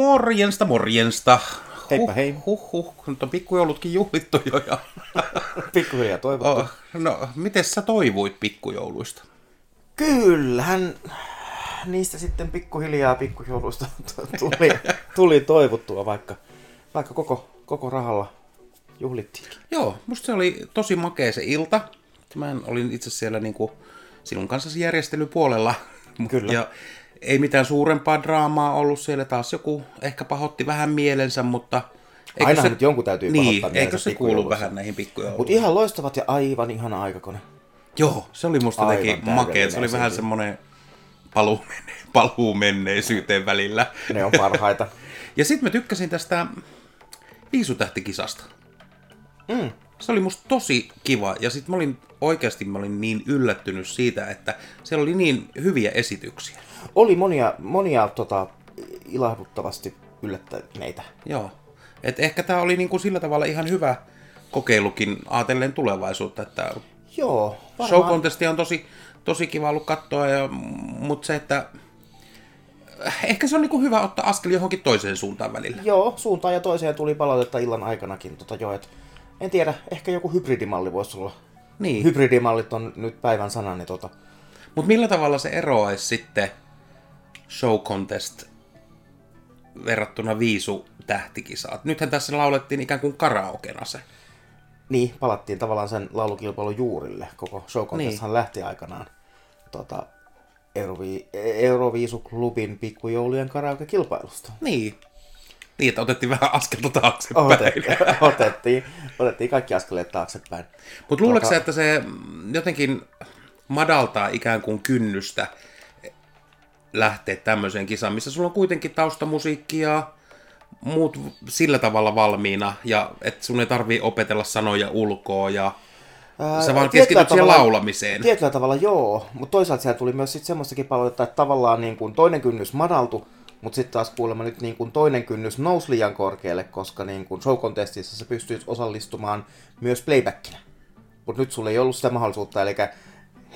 Morjensta, morjensta. Heippa hei. Huh, huh. Nyt on pikkujoulutkin juhlittu jo. Ja... Pikkuhiljaa toivottu. Oh, no, miten sä toivuit pikkujouluista? Kyllähän niistä sitten pikkuhiljaa pikkujoulusta tuli, tuli toivottua, vaikka, vaikka koko, koko rahalla juhlittiin. Joo, musta se oli tosi makea se ilta. Mä olin itse siellä niinku sinun kanssasi järjestelypuolella. Kyllä. Ja ei mitään suurempaa draamaa ollut siellä. Taas joku ehkä pahotti vähän mielensä, mutta... Ainahan se... nyt jonkun täytyy Niin, pahoittaa eikö se kuulu vähän näihin pikkujouluihin? Mutta ihan loistavat ja aivan ihana aikakone. Joo, se oli musta jotenkin makea. Se oli vähän semmoinen paluu, menne, paluu menneisyyteen välillä. Ne on parhaita. Ja sitten mä tykkäsin tästä viisutähtikisasta. Mm. Se oli musta tosi kiva. Ja sitten mä olin oikeasti mä olin niin yllättynyt siitä, että siellä oli niin hyviä esityksiä. Oli monia, monia tota, ilahduttavasti yllättäneitä. Joo. Et ehkä tämä oli niinku sillä tavalla ihan hyvä kokeilukin ajatellen tulevaisuutta, että Joo, show contestia on tosi, tosi kiva ollut katsoa, ja, mutta se, että ehkä se on niinku hyvä ottaa askel johonkin toiseen suuntaan välillä. Joo, suuntaan ja toiseen tuli palautetta illan aikanakin. Tota, joo, et, en tiedä, ehkä joku hybridimalli voisi olla. Niin. Hybridimallit on nyt päivän sana, niin tota, Mutta millä tavalla se eroaisi sitten show contest verrattuna viisu tähtikisaat? Nythän tässä laulettiin ikään kuin karaokena se. niin, palattiin tavallaan sen laulukilpailun juurille. Koko show contesthan Niin. lähti aikanaan tota, Eurovi, Euroviisuklubin pikkujoulujen karaoke-kilpailusta. Niin. Niin, että otettiin vähän askelta taaksepäin. Otettiin, otettiin, otettiin kaikki askeleet taaksepäin. Mutta luuletko Tota- sä, että se jotenkin madaltaa ikään kuin kynnystä lähteä tämmöiseen kisaan, missä sulla on kuitenkin taustamusiikki ja muut sillä tavalla valmiina, ja että sun ei tarvii opetella sanoja ulkoa, ja Ää, sä vaan keskityt siihen laulamiseen. Tietyllä tavalla joo, mutta toisaalta siellä tuli myös sit semmoistakin palautetta, että tavallaan niin kuin toinen kynnys madaltu, mutta sitten taas kuulemma nyt niin kuin toinen kynnys nousi liian korkealle, koska niin kuin show contestissa sä pystyit osallistumaan myös playbackina. Mutta nyt sulla ei ollut sitä mahdollisuutta, eli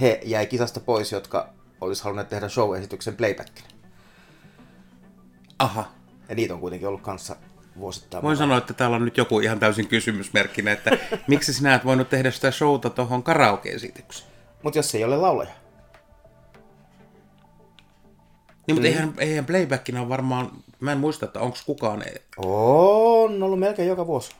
he jäi kisasta pois, jotka olisi halunneet tehdä show-esityksen playbackina. Aha. Ja niitä on kuitenkin ollut kanssa vuosittain. Voin sanoa, että täällä on nyt joku ihan täysin kysymysmerkkinä, että miksi sinä et voinut tehdä sitä showta tuohon karaoke-esitykseen? Mutta jos ei ole laulaja. Niin, mutta eihän, eihän playbackina ole varmaan, mä en muista, että onko kukaan... On ollut melkein joka vuosi.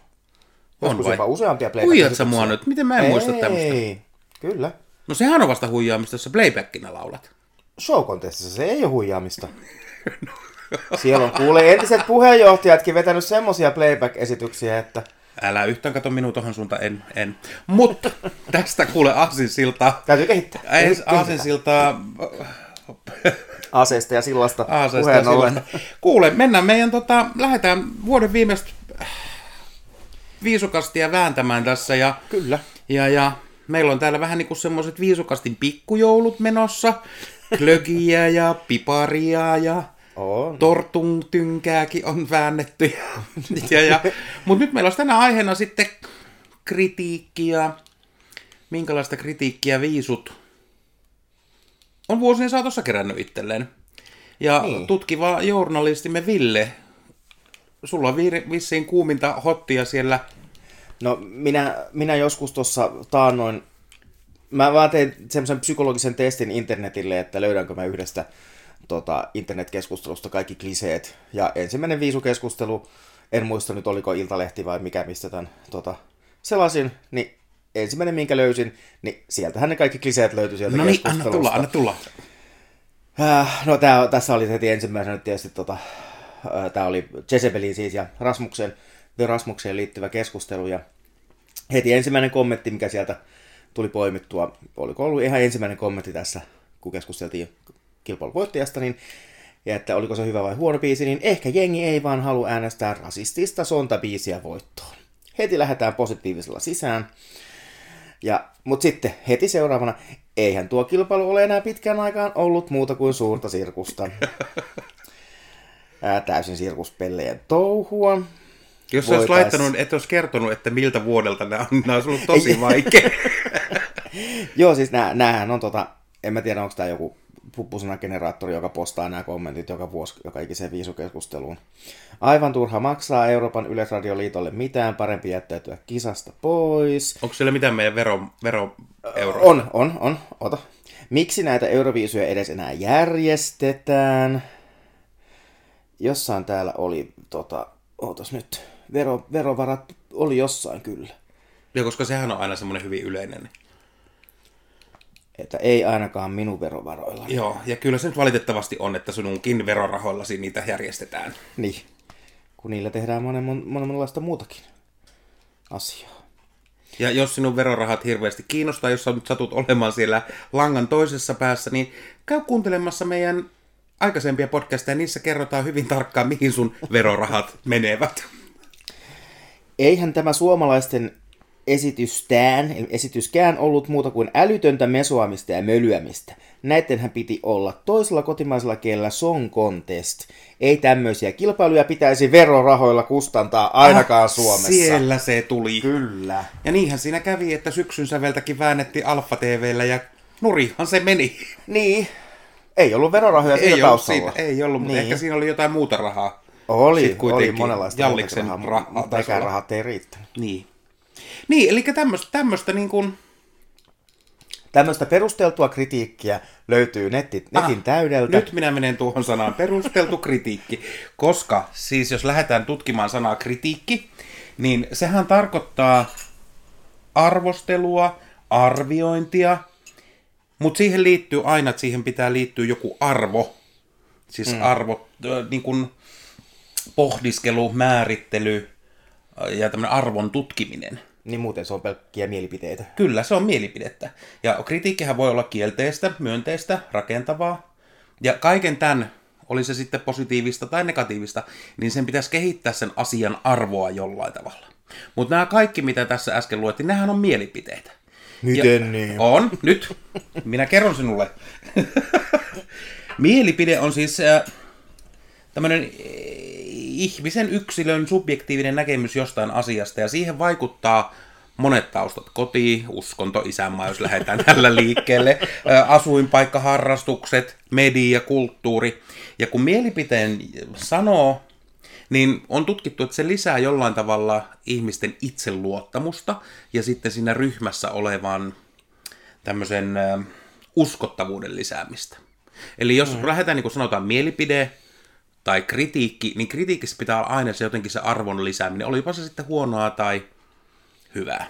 On Joskus vai? jopa useampia playback Huijaat sä mua nyt? Miten mä en muista tämmöistä? Ei, kyllä. No sehän on vasta huijaamista, jos sä playbackina laulat. Show contestissa se ei ole huijaamista. Siellä on kuule entiset puheenjohtajatkin vetänyt semmosia playback-esityksiä, että Älä yhtään kato minua tuohon suuntaan, en, en. Mutta tästä kuule aasinsiltaa. täytyy kehittää. Ei, aasinsiltaa... Aseista ja sillasta ja puheen ollen. Kuule, mennään meidän tota, lähdetään vuoden viimeistä äh, viisukastia vääntämään tässä ja, Kyllä. ja, ja meillä on täällä vähän niinku semmoiset viisukastin pikkujoulut menossa. Klögiä ja piparia ja On. tortun tynkääkin on väännetty. Ja, ja, ja, Mutta nyt meillä olisi tänä aiheena sitten kritiikkiä. Minkälaista kritiikkiä viisut on vuosien saatossa kerännyt itselleen. Ja niin. Tutkiva journalistimme Ville, sulla on vissiin kuuminta hottia siellä. No minä, minä joskus tuossa taannoin, mä vaan tein semmoisen psykologisen testin internetille, että löydänkö mä yhdestä tota, internetkeskustelusta kaikki kliseet. Ja ensimmäinen viisukeskustelu, en muista nyt oliko Iltalehti vai mikä, mistä tämän tota, selasin, niin ensimmäinen minkä löysin, niin sieltähän ne kaikki kliseet löytyi sieltä No niin, anna tulla, anna tulla. Äh, no tää, tässä oli heti ensimmäisenä tietysti tota, äh, tää oli Jezebelin siis ja Rasmuksen, The Rasmukseen liittyvä keskustelu ja heti ensimmäinen kommentti, mikä sieltä tuli poimittua, oliko ollut ihan ensimmäinen kommentti tässä, kun keskusteltiin kilpailun voittajasta, niin ja että oliko se hyvä vai huono biisi, niin ehkä jengi ei vaan halua äänestää rasistista sontabiisiä voittoon. Heti lähdetään positiivisella sisään. Ja, mutta sitten heti seuraavana, eihän tuo kilpailu ole enää pitkään aikaan ollut muuta kuin suurta sirkusta. Ää, täysin sirkuspellejen touhua. Jos olisi Voitais- laittanut, et olisi kertonut, että miltä vuodelta nämä on, nämä olisi ollut tosi vaikea. Joo, siis nää, näähän on tota, en mä tiedä onko tämä joku puppusanageneraattori, joka postaa nämä kommentit joka vuosi joka ikiseen viisukeskusteluun. Aivan turha maksaa Euroopan Yleisradioliitolle mitään, parempi jättäytyä kisasta pois. Onko siellä mitään meidän vero, vero euro? On, on, on, ota. Miksi näitä Euroviisuja edes enää järjestetään? Jossain täällä oli, tota, ootas nyt, vero, verovarat oli jossain kyllä. Ja koska sehän on aina semmoinen hyvin yleinen. Että ei ainakaan minun verovaroilla. Joo, ja kyllä se nyt valitettavasti on, että sinunkin verorahoillasi niitä järjestetään. Niin, kun niillä tehdään monen, monen, monenlaista muutakin asiaa. Ja jos sinun verorahat hirveästi kiinnostaa, jos sä nyt satut olemaan siellä langan toisessa päässä, niin käy kuuntelemassa meidän aikaisempia podcasteja, niissä kerrotaan hyvin tarkkaan, mihin sun verorahat menevät. Eihän tämä suomalaisten esitystään, esityskään ollut muuta kuin älytöntä mesoamista ja mölyämistä. Näittenhän piti olla toisella kotimaisella kielellä song contest. Ei tämmöisiä kilpailuja pitäisi verorahoilla kustantaa ainakaan Suomessa. Siellä se tuli. Kyllä. Ja niinhän siinä kävi, että syksyn säveltäkin väännettiin Alfa TVllä ja nurihan se meni. Niin. Ei ollut verorahoja siinä Ei ollut, taustalla. siinä, ei ollut, mutta Niin. ehkä siinä oli jotain muuta rahaa. Oli, oli monenlaista Jalliksen rahaa nekään olla. rahat ei riittänyt. Niin. Niin, eli tämmöistä, tämmöistä niin kuin, Tämmöistä perusteltua kritiikkiä löytyy netti, netin Ah, täydeltä. Nyt minä menen tuohon sanaan perusteltu kritiikki, koska siis jos lähdetään tutkimaan sanaa kritiikki, niin sehän tarkoittaa arvostelua, arviointia, mutta siihen liittyy aina, että siihen pitää liittyä joku arvo. Siis mm. arvo, äh, niin kuin pohdiskelu, määrittely ja tämmöinen arvon tutkiminen. Niin muuten se on pelkkiä mielipiteitä. Kyllä, se on mielipidettä. Ja kritiikkihän voi olla kielteistä, myönteistä, rakentavaa. Ja kaiken tämän, oli se sitten positiivista tai negatiivista, niin sen pitäisi kehittää sen asian arvoa jollain tavalla. Mutta nämä kaikki, mitä tässä äsken luettiin, nehän on mielipiteitä. Miten niin? On, nyt. Minä kerron sinulle. Mielipide on siis äh, tämmöinen ihmisen yksilön subjektiivinen näkemys jostain asiasta, ja siihen vaikuttaa monet taustat. Koti, uskonto, isänmaa, jos lähdetään tällä liikkeelle, asuinpaikka, harrastukset, media, kulttuuri. Ja kun mielipiteen sanoo, niin on tutkittu, että se lisää jollain tavalla ihmisten itseluottamusta ja sitten siinä ryhmässä olevan tämmöisen uskottavuuden lisäämistä. Eli jos mm. lähdetään niin kuin sanotaan mielipide tai kritiikki, niin kritiikissä pitää olla aina se jotenkin se arvon lisääminen, olipa se sitten huonoa tai hyvää.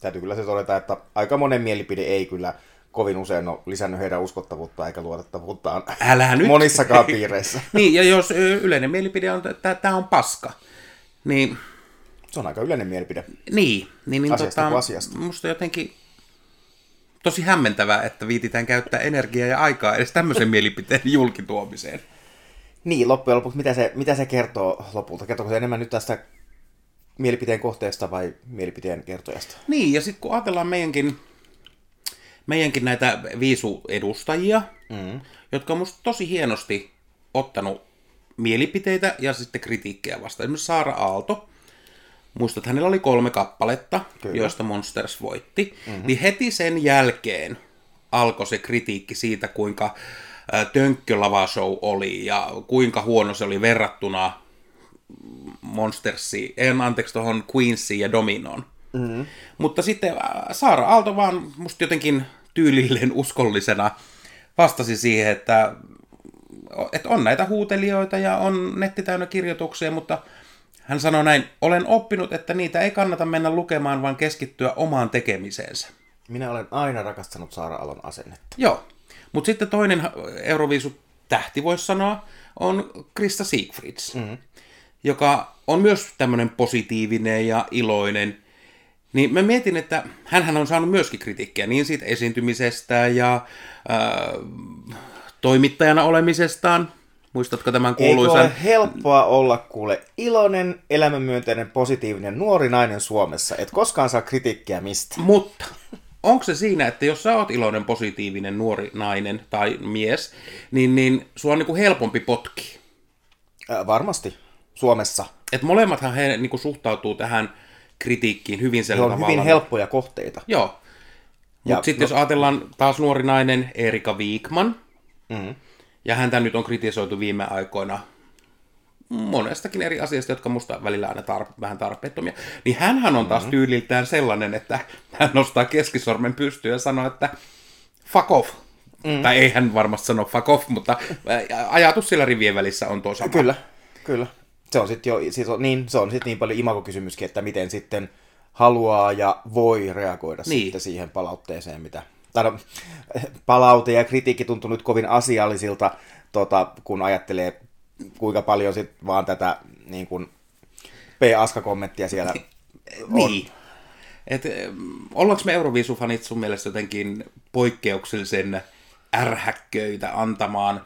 Täytyy kyllä se todeta, että aika monen mielipide ei kyllä kovin usein ole lisännyt heidän uskottavuutta eikä luotettavuuttaan Älä nyt! monissakaan piireissä. niin, ja jos yleinen mielipide on, että tämä on paska, niin Se on aika yleinen mielipide. Niin, niin, niin Asiasta tota, asiasta. musta jotenkin tosi hämmentävää, että viititään käyttää energiaa ja aikaa edes tämmöisen mielipiteen julkituomiseen. Niin, loppujen lopuksi, mitä se, mitä se kertoo lopulta? Kertooko se enemmän nyt tästä mielipiteen kohteesta vai mielipiteen kertojasta? Niin, ja sitten kun ajatellaan meidänkin, meidänkin näitä viisuedustajia, mm. jotka on musta tosi hienosti ottanut mielipiteitä ja sitten kritiikkiä vastaan. Esimerkiksi Saara Aalto, muistat, että hänellä oli kolme kappaletta, Kyllä. joista Monsters voitti, mm-hmm. niin heti sen jälkeen alkoi se kritiikki siitä, kuinka ä, tönkkö lava show oli ja kuinka huono se oli verrattuna Monstersiin, en anteeksi tuohon Queensiin ja Dominoon. Mm-hmm. Mutta sitten ä, Saara Aalto vaan musta jotenkin tyylilleen uskollisena vastasi siihen, että, että on näitä huutelijoita ja on netti täynnä kirjoituksia, mutta hän sanoi näin, olen oppinut, että niitä ei kannata mennä lukemaan, vaan keskittyä omaan tekemiseensä. Minä olen aina rakastanut Saara Alon asennetta. Joo. Mutta sitten toinen Euroviisu tähti, voisi sanoa, on Krista Siegfrieds, mm-hmm. joka on myös tämmöinen positiivinen ja iloinen. Niin mä mietin, että hän on saanut myöskin kritiikkiä niin siitä esiintymisestä ja äh, toimittajana olemisestaan. Muistatko tämän kuuluisan? ole helppoa olla kuule iloinen, elämänmyönteinen, positiivinen nuori nainen Suomessa. Et koskaan saa kritiikkiä mistä. Mutta onko se siinä, että jos sä oot iloinen, positiivinen nuori nainen tai mies, niin, niin sua on niinku helpompi potki. Äh, varmasti. Suomessa. Et molemmathan he niinku suhtautuu tähän kritiikkiin hyvin sillä on tavalla. hyvin helppoja kohteita. Joo. Mutta sitten no- jos ajatellaan taas nuori nainen Erika Viikman, Mm. Ja häntä nyt on kritisoitu viime aikoina monestakin eri asiasta, jotka musta välillä aina tar- vähän tarpeettomia. Niin hänhän on taas mm-hmm. tyyliltään sellainen, että hän nostaa keskisormen pystyyn ja sanoo, että fuck off. Mm. Tai ei hän varmasti sano fuck off, mutta ajatus siellä rivien välissä on tuo sama. Kyllä, kyllä. Se on sitten jo, siis on, niin, se on sitten niin paljon imagokysymyskin, että miten sitten haluaa ja voi reagoida niin. sitten siihen palautteeseen, mitä... Tai no, palaute ja kritiikki tuntuu nyt kovin asiallisilta, tota, kun ajattelee, kuinka paljon sit vaan tätä niin kuin, P-aska-kommenttia siellä niin. on. Niin. Et, ollaanko me Euroviisufanit sun mielestä jotenkin poikkeuksellisen ärhäkköitä antamaan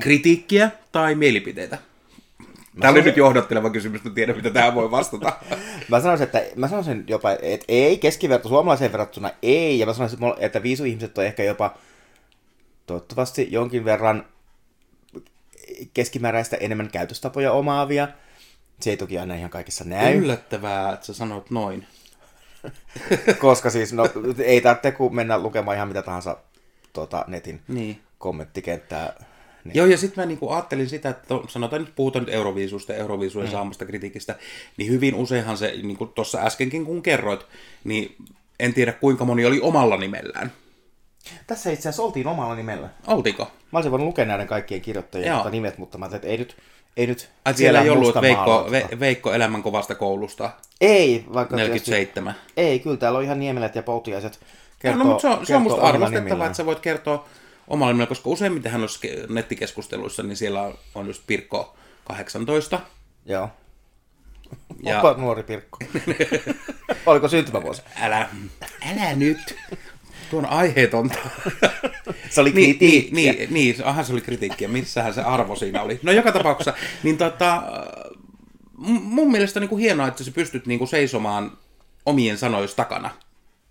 kritiikkiä tai mielipiteitä? Tämä oli nyt johdatteleva kysymys, mutta tiedän, mitä tähän voi vastata. mä sanoisin, että mä sanoisin jopa, että ei keskiverto suomalaiseen verrattuna ei, ja mä sanoisin, että viisuihmiset on ehkä jopa toivottavasti jonkin verran keskimääräistä enemmän käytöstapoja omaavia. Se ei toki aina ihan kaikissa näy. Yllättävää, että sä sanot noin. Koska siis, no, ei tarvitse kun mennä lukemaan ihan mitä tahansa tuota, netin niin. kommenttikenttää niin. Joo, ja sitten mä niinku ajattelin sitä, että sanotaan nyt, puhutaan nyt Euroviisusta ja Euroviisujen mm. saamasta kritiikistä, niin hyvin useinhan se, niin kuin tuossa äskenkin kun kerroit, niin en tiedä kuinka moni oli omalla nimellään. Tässä itse asiassa oltiin omalla nimellä. Oltiko? Mä olisin voinut lukea näiden kaikkien kirjoittajien mutta nimet, mutta mä ajattelin, että ei nyt, ei nyt Ai, siellä ei ollut Veikko, Ve, Veikko elämän kovasta koulusta? Ei, vaikka 47. Tietysti, ei, kyllä täällä on ihan niemelet ja poutiaiset kertoo, no, mutta se on, se on musta arvostettavaa, että sä voit kertoa omalla nimellä, koska useimmiten hän olisi nettikeskusteluissa, niin siellä on just Pirkko 18. Joo. Ja... Opa nuori Pirkko. Oliko syntymävuosi? Älä, älä nyt. Tuon aiheetonta. se oli niin, kritiikkiä. Niin, niin, niin, aha, se oli kritiikkiä. Missähän se arvo siinä oli? No joka tapauksessa, niin tota, mun mielestä on niin kuin hienoa, että sä pystyt niin kuin seisomaan omien sanojen takana.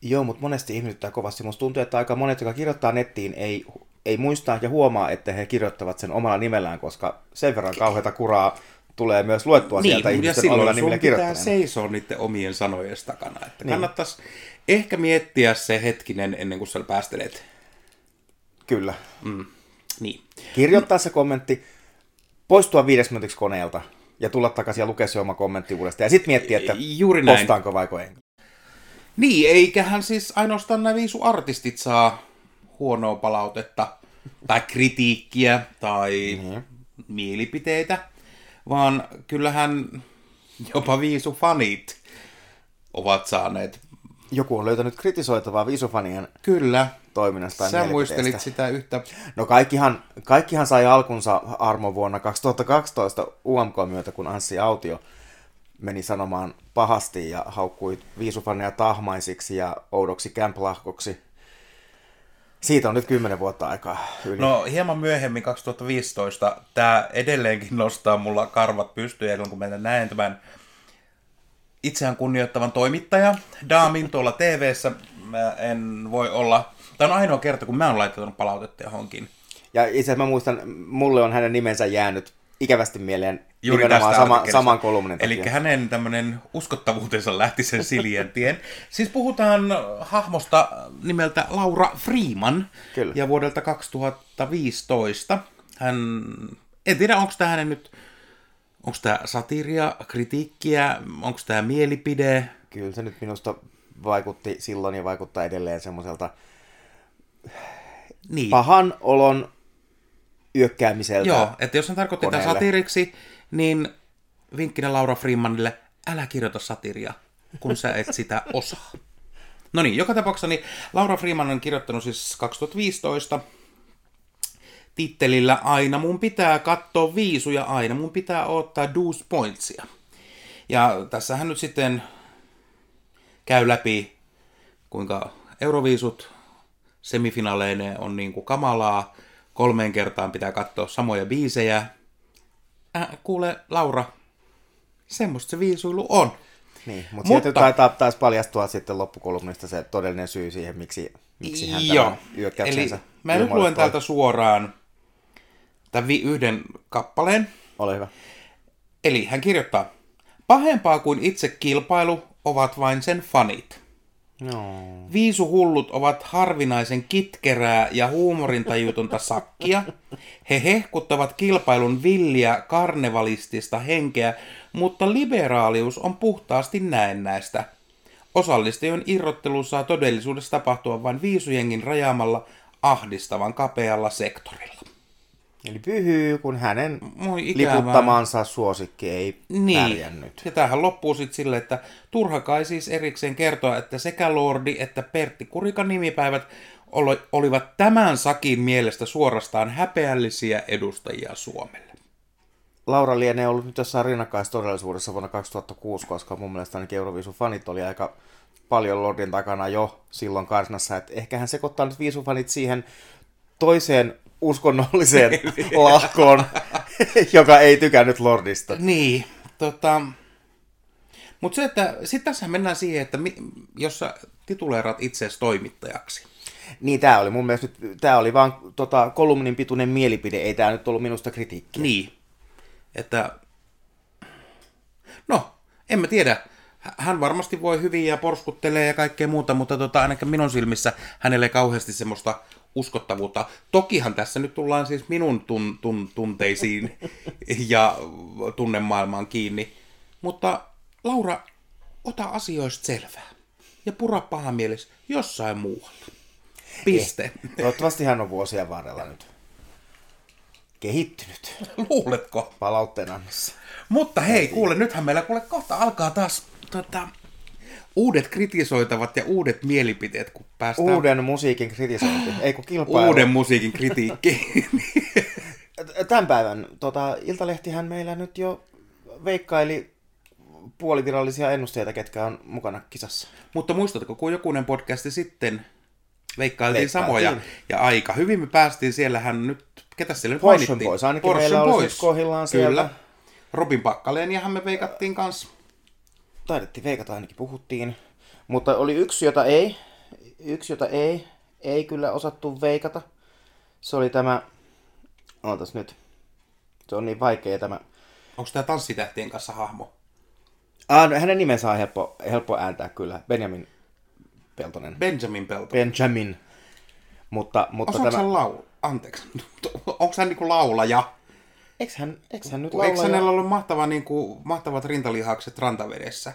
Joo, mutta monesti ihmetyttää kovasti. Musta tuntuu, että aika monet, jotka kirjoittaa nettiin, ei, ei muista ja huomaa, että he kirjoittavat sen omalla nimellään, koska sen verran kauheita kuraa tulee myös luettua niin, sieltä ihmisten omilla nimillä kirjoittaneena. pitää seisoa niiden omien sanojen takana. Että niin. Kannattaisi ehkä miettiä se hetkinen ennen kuin sä päästelet. Kyllä. Mm. Niin. Kirjoittaa se kommentti, poistua viides minuutiksi koneelta ja tulla takaisin ja lukea se oma kommentti uudestaan. Ja sitten miettiä, että Juuri näin. postaanko vaiko en. Niin, eiköhän siis ainoastaan nämä viisu artistit saa huonoa palautetta tai kritiikkiä tai mm-hmm. mielipiteitä, vaan kyllähän jopa viisu fanit ovat saaneet. Joku on löytänyt kritisoitavaa viisufanien Kyllä. toiminnasta. Sä muistelit sitä yhtä. No kaikkihan, kaikkihan sai alkunsa armo vuonna 2012 UMK myötä, kun Anssi Autio meni sanomaan pahasti ja haukkui viisufaneja tahmaisiksi ja oudoksi kämplahkoksi. Siitä on nyt kymmenen vuotta aikaa yli. No hieman myöhemmin 2015 tämä edelleenkin nostaa mulla karvat pystyyn, kun mä näen tämän itseään kunnioittavan toimittaja Daamin tuolla tv mä en voi olla, tämä on ainoa kerta, kun mä oon laittanut palautetta johonkin. Ja itse asiassa mä muistan, mulle on hänen nimensä jäänyt ikävästi mieleen Juuri nimenomaan sama, saman kolumnin Eli hänen tämmöinen uskottavuutensa lähti sen siljen tien. Siis puhutaan hahmosta nimeltä Laura Freeman. Kyllä. Ja vuodelta 2015 hän, en tiedä onko tämä hänen nyt, onko tämä satiria, kritiikkiä, onko tämä mielipide? Kyllä se nyt minusta vaikutti silloin ja vaikuttaa edelleen semmoiselta niin. pahan olon yökkäämiseltä. Joo, että jos hän tarkoitti tätä satiriksi, niin vinkkinä Laura Freemanille, älä kirjoita satiria, kun sä et sitä osaa. No niin, joka tapauksessa niin Laura Freeman on kirjoittanut siis 2015 tittelillä Aina mun pitää katsoa viisuja, aina mun pitää ottaa duus pointsia. Ja tässähän nyt sitten käy läpi, kuinka Euroviisut semifinaaleineen on niin kuin kamalaa, kolmeen kertaan pitää katsoa samoja biisejä. Äh, kuule, Laura, semmoista se viisuilu on. Niin, mutta, mutta sieltä taitaa taas paljastua sitten loppukolumnista se todellinen syy siihen, miksi, miksi hän Joo. Eli mä nyt luen täältä suoraan tämän vi- yhden kappaleen. Ole hyvä. Eli hän kirjoittaa, pahempaa kuin itse kilpailu ovat vain sen fanit. No. Viisuhullut ovat harvinaisen kitkerää ja huumorintajutonta sakkia. He hehkuttavat kilpailun villiä karnevalistista henkeä, mutta liberaalius on puhtaasti näennäistä. Osallistujien irrottelu saa todellisuudessa tapahtua vain viisujengin rajaamalla ahdistavan kapealla sektorilla. Eli pyhyy, kun hänen Moi ikävää. liputtamansa suosikki ei Niin. pärjännyt. Ja tämähän loppuu sitten silleen, että turha kai siis erikseen kertoa, että sekä Lordi että Pertti Kurikan nimipäivät olivat tämän sakin mielestä suorastaan häpeällisiä edustajia Suomelle. Laura lienee ollut nyt jossain rinnakkaistodellisuudessa vuonna 2006, koska mun mielestä ainakin Euroviisun fanit oli aika paljon Lordin takana jo silloin karsinassa, että ehkä hän sekoittaa nyt viisufanit siihen toiseen uskonnolliseen lahkoon, joka ei tykännyt Lordista. Niin, tota... Mutta se, että sitten tässä mennään siihen, että mi- jos sä tituleerat itseäsi toimittajaksi. Niin, tämä oli mun mielestä nyt, tämä oli vaan tota, kolumnin pituinen mielipide, ei tämä nyt ollut minusta kritiikki. Niin, että... No, en mä tiedä. Hän varmasti voi hyvin ja porskuttelee ja kaikkea muuta, mutta tota, ainakin minun silmissä hänelle ei kauheasti semmoista uskottavuutta. Tokihan tässä nyt tullaan siis minun tun, tun, tunteisiin ja tunnemaailmaan kiinni. Mutta Laura, ota asioista selvää ja pura paha mielessä jossain muualla. Piste. Toivottavasti hän on vuosien varrella nyt kehittynyt Luuletko? palautteen annossa. Mutta hei, kuule, nythän meillä kuule kohta alkaa taas tota, uudet kritisoitavat ja uudet mielipiteet, kun päästään Uuden musiikin kritisointi, ei kun kilpailu. uuden musiikin kritiikki. Tämän päivän tota, Iltalehtihän meillä nyt jo veikkaili puolivirallisia ennusteita, ketkä on mukana kisassa. Mutta muistatko, kun jokunen podcasti sitten veikkailtiin Veikkailtiin. samoja ja aika hyvin me päästiin, siellähän nyt, ketä siellä nyt Porschen mainittiin? Boys, ainakin Porschen meillä nyt kohdillaan Kyllä. sieltä. Robin Pakkaleeniahan me veikattiin kanssa. Taidettiin veikata ainakin, puhuttiin. Mutta oli yksi, jota ei, yksi, jota ei, ei kyllä osattu veikata. Se oli tämä, ootas nyt, se on niin vaikea tämä. Onko tämä tanssitähtien kanssa hahmo? Ah, no, hänen nimensä on helppo, helppo ääntää kyllä, Benjamin Peltonen. Benjamin Pelto. Benjamin. Mutta, mutta Osaatko tämä... hän laul... Anteeksi. Onko hän niinku laulaja? Eikö hän, eikö hän nyt Eikö hänellä ollut mahtava, niin kuin, mahtavat rintalihakset rantavedessä?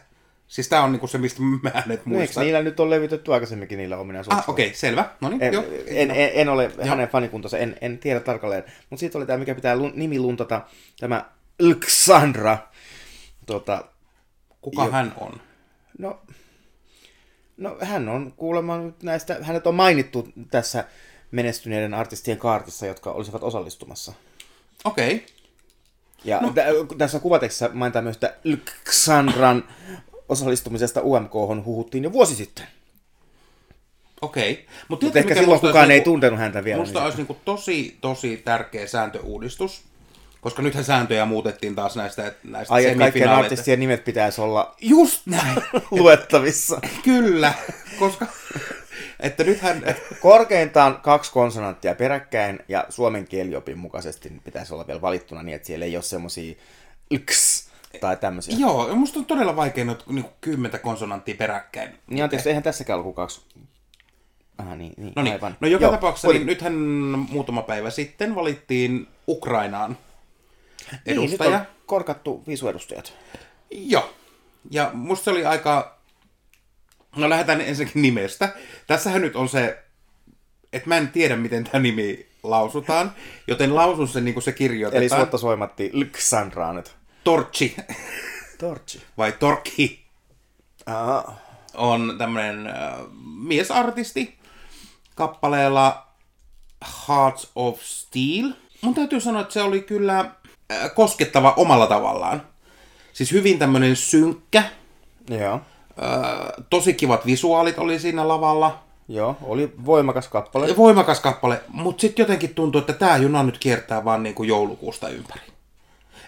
Siis tää on niin kuin se, mistä mä en et No, eikö muista. niillä nyt on levitetty aikaisemminkin niillä ominaisuuksilla? ah, okei, okay, selvä. No niin, En, joo. en, en, en, ole hänen fanikuntansa, en, en tiedä tarkalleen. Mutta siitä oli tämä, mikä pitää lun, nimi luntata, tämä Alexandra. Tota, Kuka jo. hän on? no, no, hän on kuulemma nyt näistä, hänet on mainittu tässä menestyneiden artistien kaartissa, jotka olisivat osallistumassa. Okei. Okay. Ja no. tä- tässä kuvatekstissä mainitaan myös, että Alexandran osallistumisesta UMK huhuttiin jo vuosi sitten. Okei. Okay. Mutta ehkä silloin kukaan ei tuntenut häntä vielä. Musta niin- olisi niinku tosi, tosi tärkeä sääntöuudistus. Koska nythän sääntöjä muutettiin taas näistä, näistä Ai, että kaikkien artistien nimet pitäisi olla Just näin. luettavissa. Kyllä. Koska... että nythän... Korkeintaan kaksi konsonanttia peräkkäin ja suomen kieliopin mukaisesti pitäisi olla vielä valittuna niin, että siellä ei ole semmosia yks tai tämmöisiä. Joo, musta on todella vaikea noita niinku kymmentä konsonanttia peräkkäin. Niin anteeksi, eihän tässäkään ollut kaksi. Aha, niin, niin No niin, aivan. no joka Joo, tapauksessa oli- niin nythän muutama päivä sitten valittiin Ukrainaan Niin, nyt edustaja. on korkattu visuedustajat. Joo. Ja musta se oli aika... No lähdetään ensinnäkin nimestä. Tässähän nyt on se, että mä en tiedä, miten tämä nimi lausutaan, joten lausun sen niin kuin se Eli kirjoitetaan. suotta soimatti Alexandraa nyt. Torchi, Torchi. vai Torki, Aha. on tämmönen äh, miesartisti kappaleella Hearts of Steel. Mun täytyy sanoa, että se oli kyllä äh, koskettava omalla tavallaan. Siis hyvin tämmönen synkkä, Joo. Tosi kivat visuaalit oli siinä lavalla. Joo, oli voimakas kappale. Voimakas kappale, mutta sitten jotenkin tuntuu, että tämä juna nyt kiertää vaan niinku joulukuusta ympäri.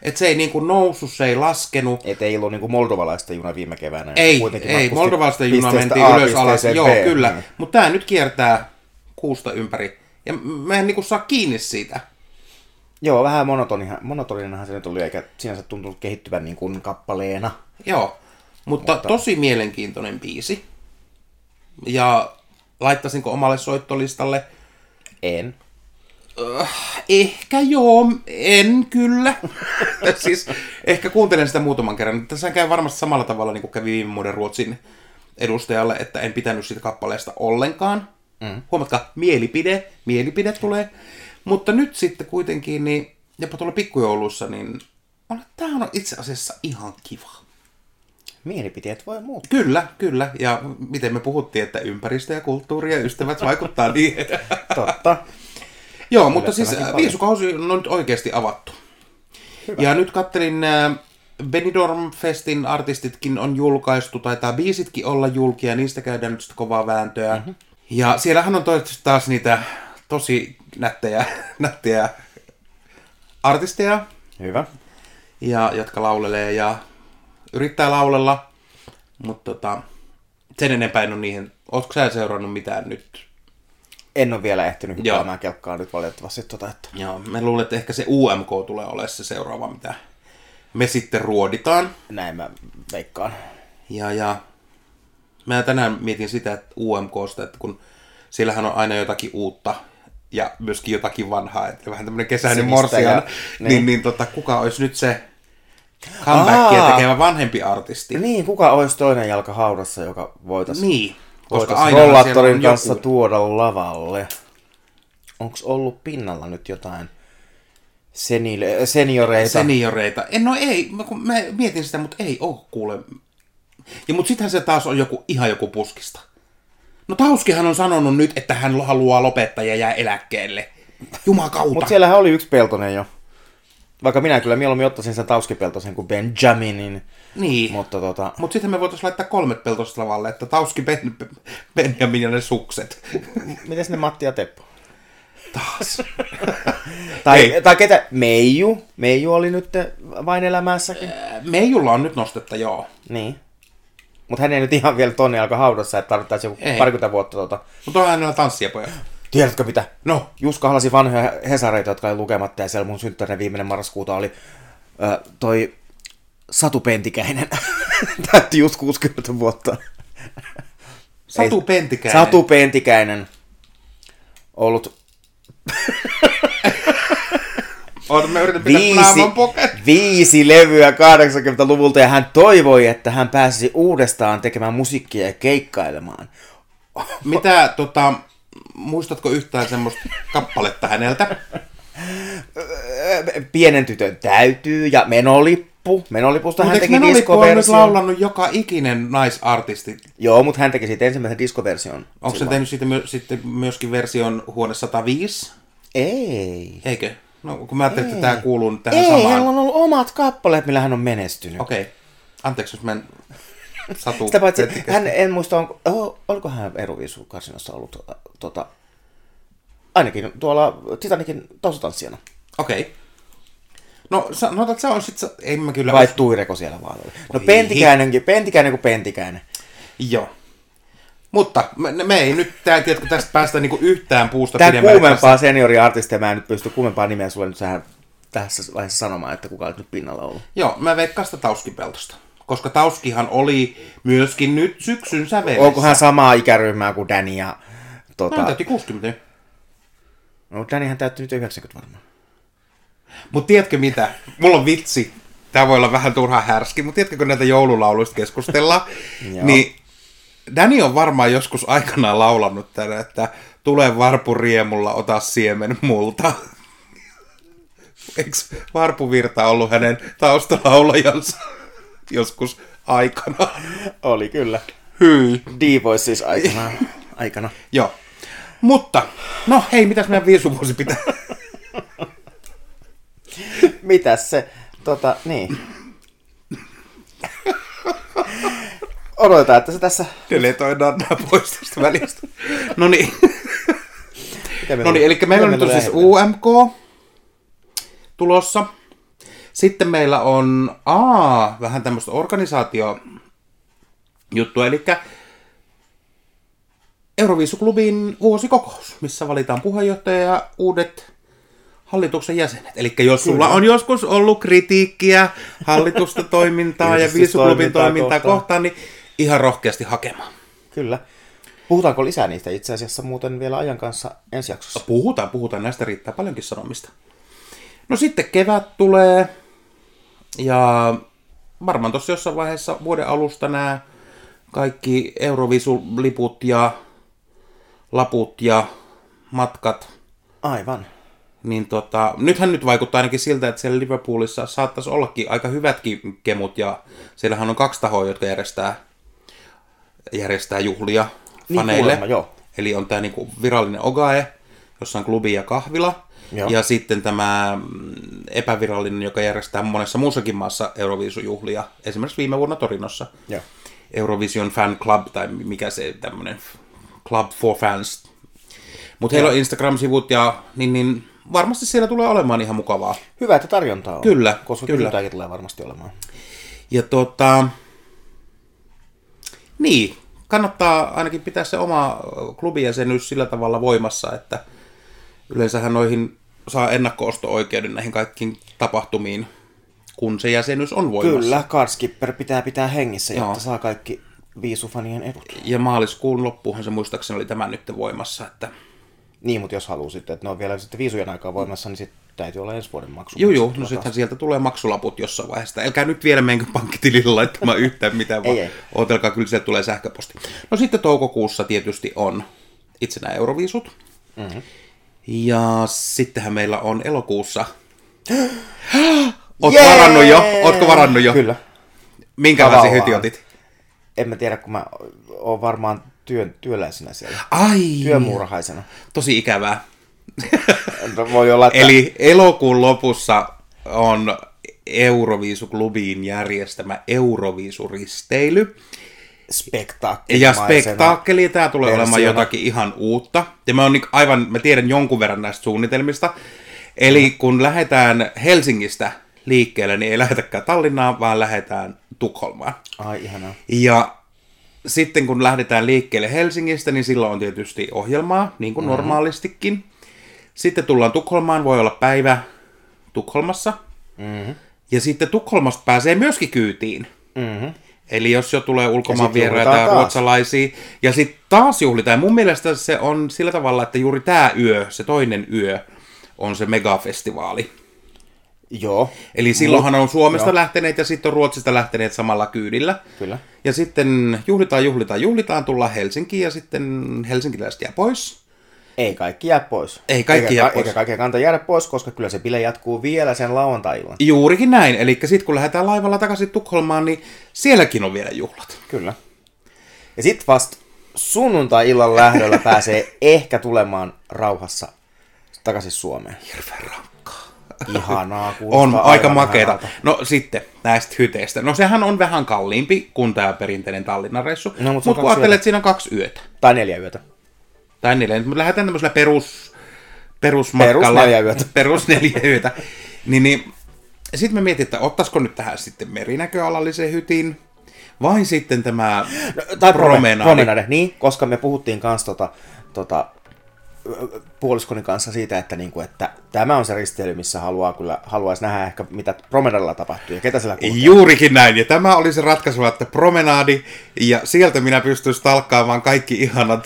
Et se ei niinku noussut, se ei laskenut. Et ei ollut niinku moldovalaista juna viime keväänä. Ei, ei, Moldovasta juna mentiin A ylös alas. Joo, B. kyllä. Mm. Mutta tämä nyt kiertää kuusta ympäri. Ja mä en niinku saa kiinni siitä. Joo, vähän monotoninahan se nyt oli, eikä sinänsä tuntunut kehittyvän niin kuin kappaleena. Joo, mutta, Mutta tosi mielenkiintoinen biisi. Ja laittaisinko omalle soittolistalle? En. Ehkä joo, en kyllä. siis ehkä kuuntelen sitä muutaman kerran. Tässä käy varmasti samalla tavalla niin kuin kävi viime vuoden Ruotsin edustajalle, että en pitänyt siitä kappaleesta ollenkaan. Mm. Huomatkaa, mielipide, mielipide tulee. Mutta nyt sitten kuitenkin, niin jopa tuolla pikkujoulussa, niin tämä on itse asiassa ihan kiva. Mielipiteet voi muuttua. Kyllä, kyllä. Ja miten me puhuttiin, että ympäristö ja kulttuuri ja ystävät vaikuttaa niin. Totta. Joo, mutta siis viisukausi on nyt oikeasti avattu. Hyvä. Ja nyt kattelin, äh, Benidorm Festin artistitkin on julkaistu, taitaa biisitkin olla julkia, niistä käydään nyt kovaa vääntöä. Mm-hmm. Ja siellähän on toivottavasti taas niitä tosi nättejä, nättejä artisteja. Hyvä. Ja, jotka laulelee ja yrittää laulella, mutta tota, sen enempää en ole niihin. Oletko sä seurannut mitään nyt? En ole vielä ehtinyt hyppäämään kelkkaa nyt valitettavasti. Tota, että... Joo, mä luulen, että ehkä se UMK tulee olemaan se seuraava, mitä me sitten ruoditaan. Näin mä veikkaan. Ja, ja mä tänään mietin sitä että UMKsta, että kun siellähän on aina jotakin uutta ja myöskin jotakin vanhaa, että vähän tämmöinen kesäinen morsian, niin, niin, niin tota, kuka olisi nyt se comebackia Aa, tekevä vanhempi artisti? Niin, kuka olisi toinen jalka haudassa, joka voitaisiin niin, koska rollaattorin kanssa joku... tuoda lavalle. Onko ollut pinnalla nyt jotain senile, senioreita? Senioreita. En, no ei, mä mietin sitä, mutta ei ole kuule. Ja mutta sittenhän se taas on joku, ihan joku puskista. No Tauskihan on sanonut nyt, että hän haluaa lopettaa ja jää eläkkeelle. Jumakauta. Mutta siellähän oli yksi Peltonen jo. Vaikka minä kyllä mieluummin ottaisin sen Tauski-Peltosen kuin Benjaminin. Niin. Mutta tota... Mut sitten me voitaisiin laittaa kolmet peltosta lavalle, että Tauski, ben, Benjamin ja ne sukset. Mites ne Matti ja Teppo? Taas. tai, tai ketä? Meiju. Meiju oli nyt vain elämässäkin. Meijulla on nyt nostetta, joo. Niin. Mutta hän ei nyt ihan vielä tonne alka haudassa, että tarvittaisiin joku parikymmentä vuotta. Tota... Mutta on hänellä tanssia pojat. Tiedätkö mitä? No. Juska halasi vanhoja hesareita, jotka oli lukematta, ja siellä mun synttäinen viimeinen marraskuuta oli ö, toi Satu Pentikäinen. Täytti just 60 vuotta. Satu Pentikäinen? Satu Pentikäinen. Ollut... On, me viisi, viisi levyä 80-luvulta ja hän toivoi, että hän pääsisi uudestaan tekemään musiikkia ja keikkailemaan. Mitä, tota, muistatko yhtään semmoista kappaletta häneltä? Pienen tytön täytyy ja menolippu. Menolipusta Mut hän teki diskoversion. on nyt laulannut joka ikinen naisartisti. Joo, mutta hän teki siitä ensimmäisen diskoversion. Onko se tehnyt siitä my- sitten myöskin version huone 105? Ei. Eikö? No, kun mä ajattelin, että tämä kuuluu tähän Ei, samaan. Ei, hänellä on ollut omat kappaleet, millä hän on menestynyt. Okei. Okay. Anteeksi, jos mä en Satu Sitä paitsi, hän, en muista, on, oh, oliko hän Eroviisu ollut tota, ainakin tuolla Titanikin taustatanssijana. Okei. Okay. No sanotaan, että se on sitten, ei mä kyllä... Vai Tuireko siellä vaan oli. No Pentikäinenkin, Pentikäinen kuin Pentikäinen. Joo. Mutta me, me ei nyt, tää, tiedätkö, tästä päästä niinku yhtään puusta Tämä kuumempaa tästä... senioriartistia, mä en nyt pysty kuumempaa nimeä sulle nyt sähän tässä vaiheessa sanomaan, että kuka nyt pinnalla ollut. Joo, mä veikkaan sitä Tauskipeltosta. Koska Tauskihan oli myöskin nyt syksyn sävelissä. Onko hän samaa ikäryhmää kuin Danny ja... Tota... Hän täytti 60. No Dannyhän täytti nyt 90 varmaan. Mutta tiedätkö mitä? Mulla on vitsi. Tämä voi olla vähän turha härski, mutta tiedätkö, kun näitä joululauluista keskustellaan, niin Danny on varmaan joskus aikanaan laulanut tänne, että tule varpuriemulla, ota siemen multa. Eikö varpuvirta ollut hänen taustalaulajansa joskus aikana? Oli kyllä. Hyi. D-Voice siis aikana. aikana. Joo. Mutta, no hei, mitäs meidän viisuvuosi pitää? mitäs se, tota, niin. Odotetaan, että se tässä... Deletoidaan nämä pois tästä välistä. no niin. no niin, eli meillä on nyt siis UMK tulossa. Sitten meillä on A, vähän tämmöistä organisaatio juttua, eli Euroviisuklubin vuosikokous, missä valitaan puheenjohtaja ja uudet hallituksen jäsenet. Eli jos Kyllä. sulla on joskus ollut kritiikkiä hallitusta toimintaa ja viisuklubin toimintaa kohtaan. kohtaan, niin ihan rohkeasti hakemaan. Kyllä. Puhutaanko lisää niistä itse asiassa muuten vielä ajan kanssa ensi jaksossa? Puhutaan, puhutaan. Näistä riittää paljonkin sanomista. No sitten kevät tulee. Ja varmaan tuossa jossain vaiheessa vuoden alusta nämä kaikki Eurovisuliput ja laput ja matkat. Aivan. Niin tota, nythän nyt vaikuttaa ainakin siltä, että siellä Liverpoolissa saattaisi ollakin aika hyvätkin kemut ja siellähän on kaksi tahoa, jotka järjestää, järjestää juhlia Niin faneille. kuulemma, joo. Eli on tämä niinku virallinen Ogae, jossa on klubi ja kahvila. Joo. Ja sitten tämä mm, epävirallinen, joka järjestää monessa muussakin maassa Euroviisujuhlia. Esimerkiksi viime vuonna Torinossa. Joo. Eurovision Fan Club, tai mikä se tämmöinen Club for Fans. Mutta heillä on Instagram-sivut ja niin, niin varmasti siellä tulee olemaan ihan mukavaa. Hyvä, että tarjontaa on. Kyllä, Koska kyllä. kysyntääkin tulee varmasti olemaan. Ja tota, niin, kannattaa ainakin pitää se oma klubijäsenyys sillä tavalla voimassa, että yleensähän noihin saa ennakko-osto-oikeuden näihin kaikkiin tapahtumiin, kun se jäsenyys on voimassa. Kyllä, Cardskipper pitää pitää hengissä, jotta Joo. saa kaikki viisufanien edut. Ja maaliskuun loppuuhan se muistaakseni oli tämä nyt voimassa, että Niin, mutta jos haluaa sitten, että ne on vielä sitten viisujen aikaa voimassa, niin sitten täytyy olla ensi vuoden maksu. Juu, juu, no sittenhän sieltä tulee maksulaput jossain vaiheessa. Älkää nyt vielä menkö pankkitilille laittamaan yhtään mitään, vaan Ei, ei. ootelkaa, kyllä sieltä tulee sähköposti. No sitten toukokuussa tietysti on itse nämä Euroviisut. Mm-hmm. Ja sittenhän meillä on elokuussa... Ootko Jee! varannut jo? Ootko varannut jo? Kyllä. Minkälaisia Tavallaan. hyti otit? En mä tiedä, kun mä oon varmaan työn, työläisenä siellä. Ai, Työmuurahaisena. tosi ikävää. No, Voi olla, että... Eli elokuun lopussa on Euroviisuklubiin järjestämä Euroviisuristeily. Spektaakkeli. Ja spektaakkeli, tämä tulee olemaan jotakin ihan uutta. Ja mä, on niin aivan, mä tiedän jonkun verran näistä suunnitelmista. Eli kun lähdetään Helsingistä liikkeelle, niin ei lähetäkään Tallinnaan, vaan lähdetään Tukholmaan. Ai, ihanaa. Ja sitten kun lähdetään liikkeelle Helsingistä, niin silloin on tietysti ohjelmaa, niin kuin mm-hmm. normaalistikin. Sitten tullaan Tukholmaan, voi olla päivä Tukholmassa. Mm-hmm. Ja sitten Tukholmasta pääsee myöskin kyytiin. Mm-hmm. Eli jos jo tulee ulkomaan vieraita ruotsalaisia, ja sitten taas juhlitaan. Mun mielestä se on sillä tavalla, että juuri tämä yö, se toinen yö, on se megafestivaali. Joo. Eli silloinhan on Suomesta joo. lähteneet ja sitten on Ruotsista lähteneet samalla kyydillä. Kyllä. Ja sitten juhlitaan, juhlitaan, juhlitaan, tullaan Helsinkiin ja sitten helsinkiläiset jää pois. Ei kaikki jää pois. Ei kaikki eikä, jää pois. Eikä kaikki kanta jäädä pois, koska kyllä se bile jatkuu vielä sen lauantai-illan. Juurikin näin. Eli sitten kun lähdetään laivalla takaisin Tukholmaan, niin sielläkin on vielä juhlat. Kyllä. Ja sitten vasta sunnuntai-illan lähdöllä pääsee ehkä tulemaan rauhassa takaisin Suomeen. Hirveän rankkaa. Ihanaa. On aika makeeta. No sitten näistä hyteistä. No sehän on vähän kalliimpi kuin tämä perinteinen Tallinnan reissu. No, mutta Mut kun ajattelet, että siinä on kaksi yötä. Tai neljä yötä. Tai neljä. Me lähdetään tämmöisellä perus, perusmatkalla. Perus neljä yötä. Perus neljä yötä. niin, niin, sitten me mietin, että ottaisiko nyt tähän sitten merinäköalallisen hytin, vai sitten tämä No, tai promenade. promenade. Niin, koska me puhuttiin kanssa tota, tota, puoliskoni kanssa siitä, että, niinku, että tämä on se risteily, missä haluaa kyllä, haluaisi nähdä ehkä, mitä promenadilla tapahtuu ja ketä siellä kulkee. Juurikin näin, ja tämä oli se ratkaisu, että promenaadi, ja sieltä minä pystyisin talkkaamaan kaikki ihanat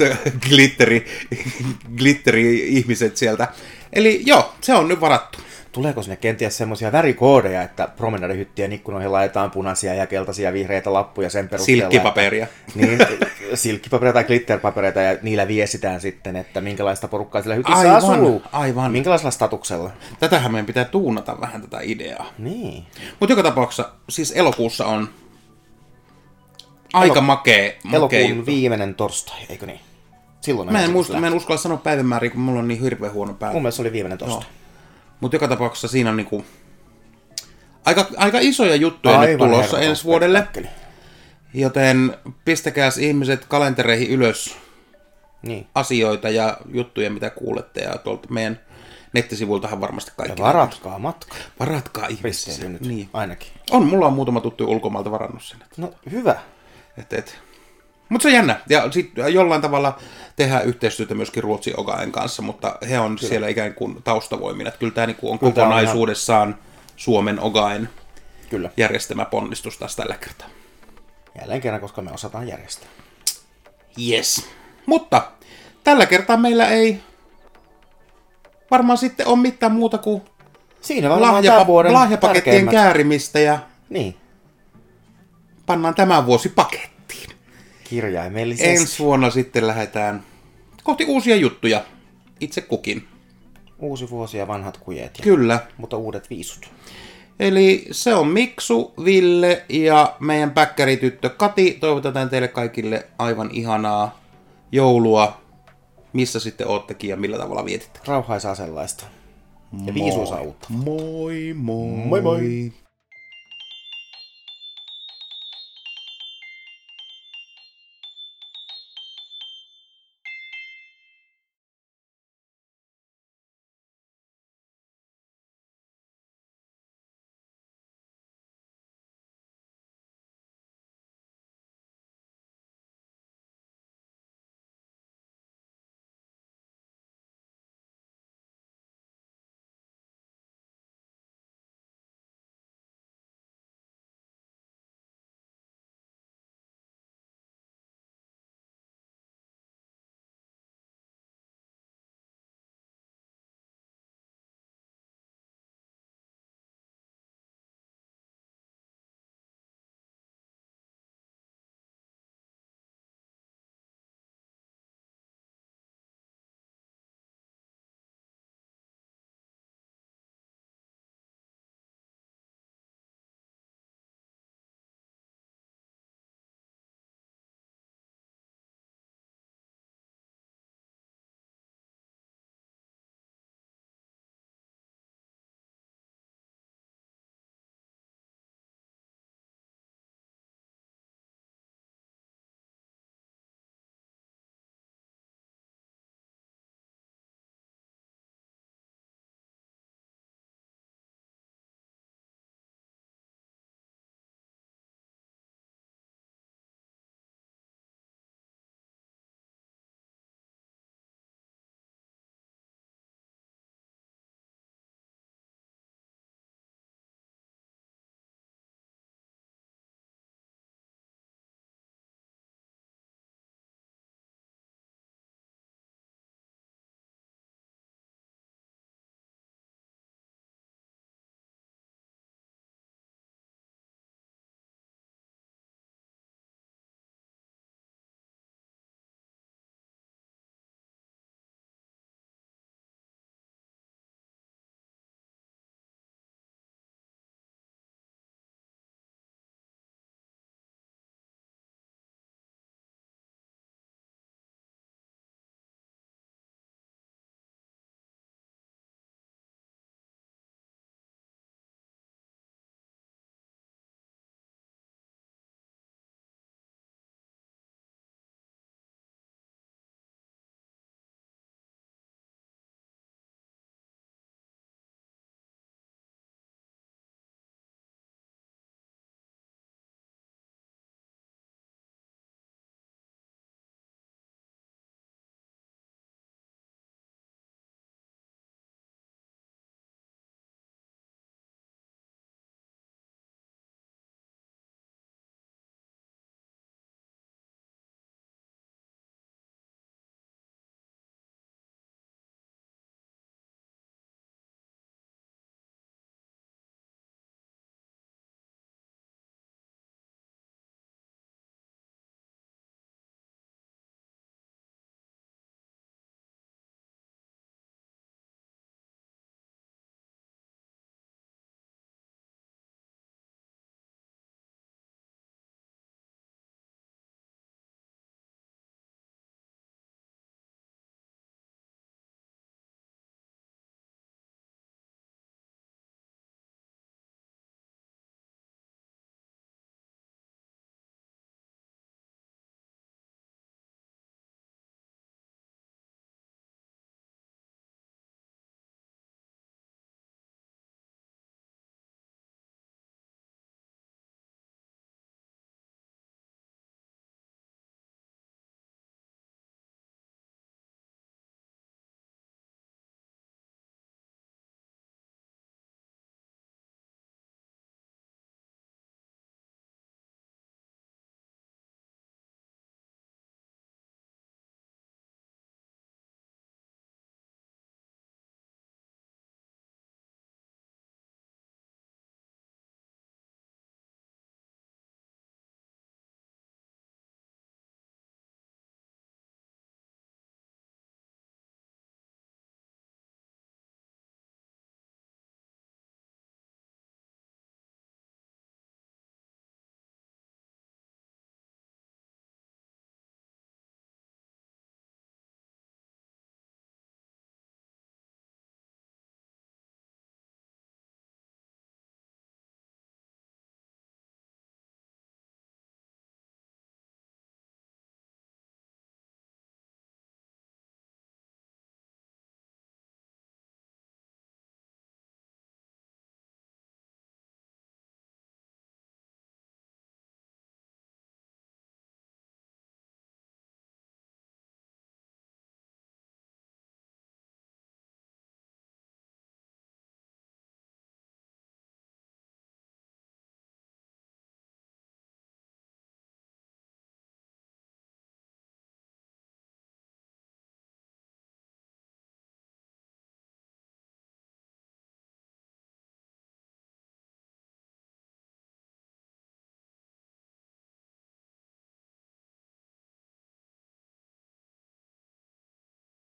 glitteri, glitteri-ihmiset sieltä. Eli joo, se on nyt varattu. Tuleeko sinne kenties semmoisia värikoodeja, että promenadehyttien ikkunoihin laitetaan punaisia ja keltaisia ja vihreitä lappuja sen perusteella? Silkkipaperia. Että, niin, silkkipapereita tai glitterpapereita ja niillä viestitään sitten, että minkälaista porukkaa siellä hytissä Aivan, asuu. aivan. Minkälaisella statuksella. Tätähän meidän pitää tuunata vähän tätä ideaa. Niin. Mutta joka tapauksessa, siis elokuussa on aika Elo- makee, makee Elokuun juttu. viimeinen torstai, eikö niin? Silloin Mä en, muista, mä en uskalla sanoa päivämääriä, kun mulla on niin hirveän huono päivä. Mun mielestä se oli viimeinen torstai. Mutta joka tapauksessa siinä on niinku aika, aika isoja juttuja nyt Aivan tulossa herkullinen ensi vuodelle. Joten pistäkääs ihmiset kalentereihin ylös Niin. asioita ja juttuja, mitä kuulette. Ja tuolta meidän nettisivuiltahan varmasti Ja kaikki. varatkaa matka. Varatkaa ihmisiä. Nyt, Niin. ainakin. On, mulla on muutama tuttu ulkomailta varannut sen. No hyvä. Et, et. Mutta se on jännä. Ja sitten jollain tavalla tehdään yhteistyötä myöskin Ruotsin Ogaen kanssa, mutta he on kyllä. siellä ikään kuin taustavoimina. Että kyllä tämä niinku on Kyllä tää on kokonaisuudessaan Suomen Ogaen Kyllä. järjestämä ponnistus taas tällä kertaa. Jälleen kerran, koska me osataan järjestää. Yes. Mutta tällä kertaa meillä ei varmaan sitten ole mitään muuta kuin Siinä varmaan lahjapa- tämän vuoden lahjapakettien tärkeimmät. käärimistä ja Niin, pannaan tämä vuosi pakettiin. Kirjaimellisesti. Ensi vuonna sitten lähdetään kohti uusia juttuja. Itse kukin. Uusi vuosi ja vanhat kujet, ja, Kyllä. mutta uudet viisut. Eli se on Miksu, Ville ja meidän päkkärityttö Kati. Toivotetaan teille kaikille aivan ihanaa joulua, missä sitten oottekin ja millä tavalla vietitte. Rauhaisaa sellaista. Ja viisuisaa uutta. Moi moi. Moi moi.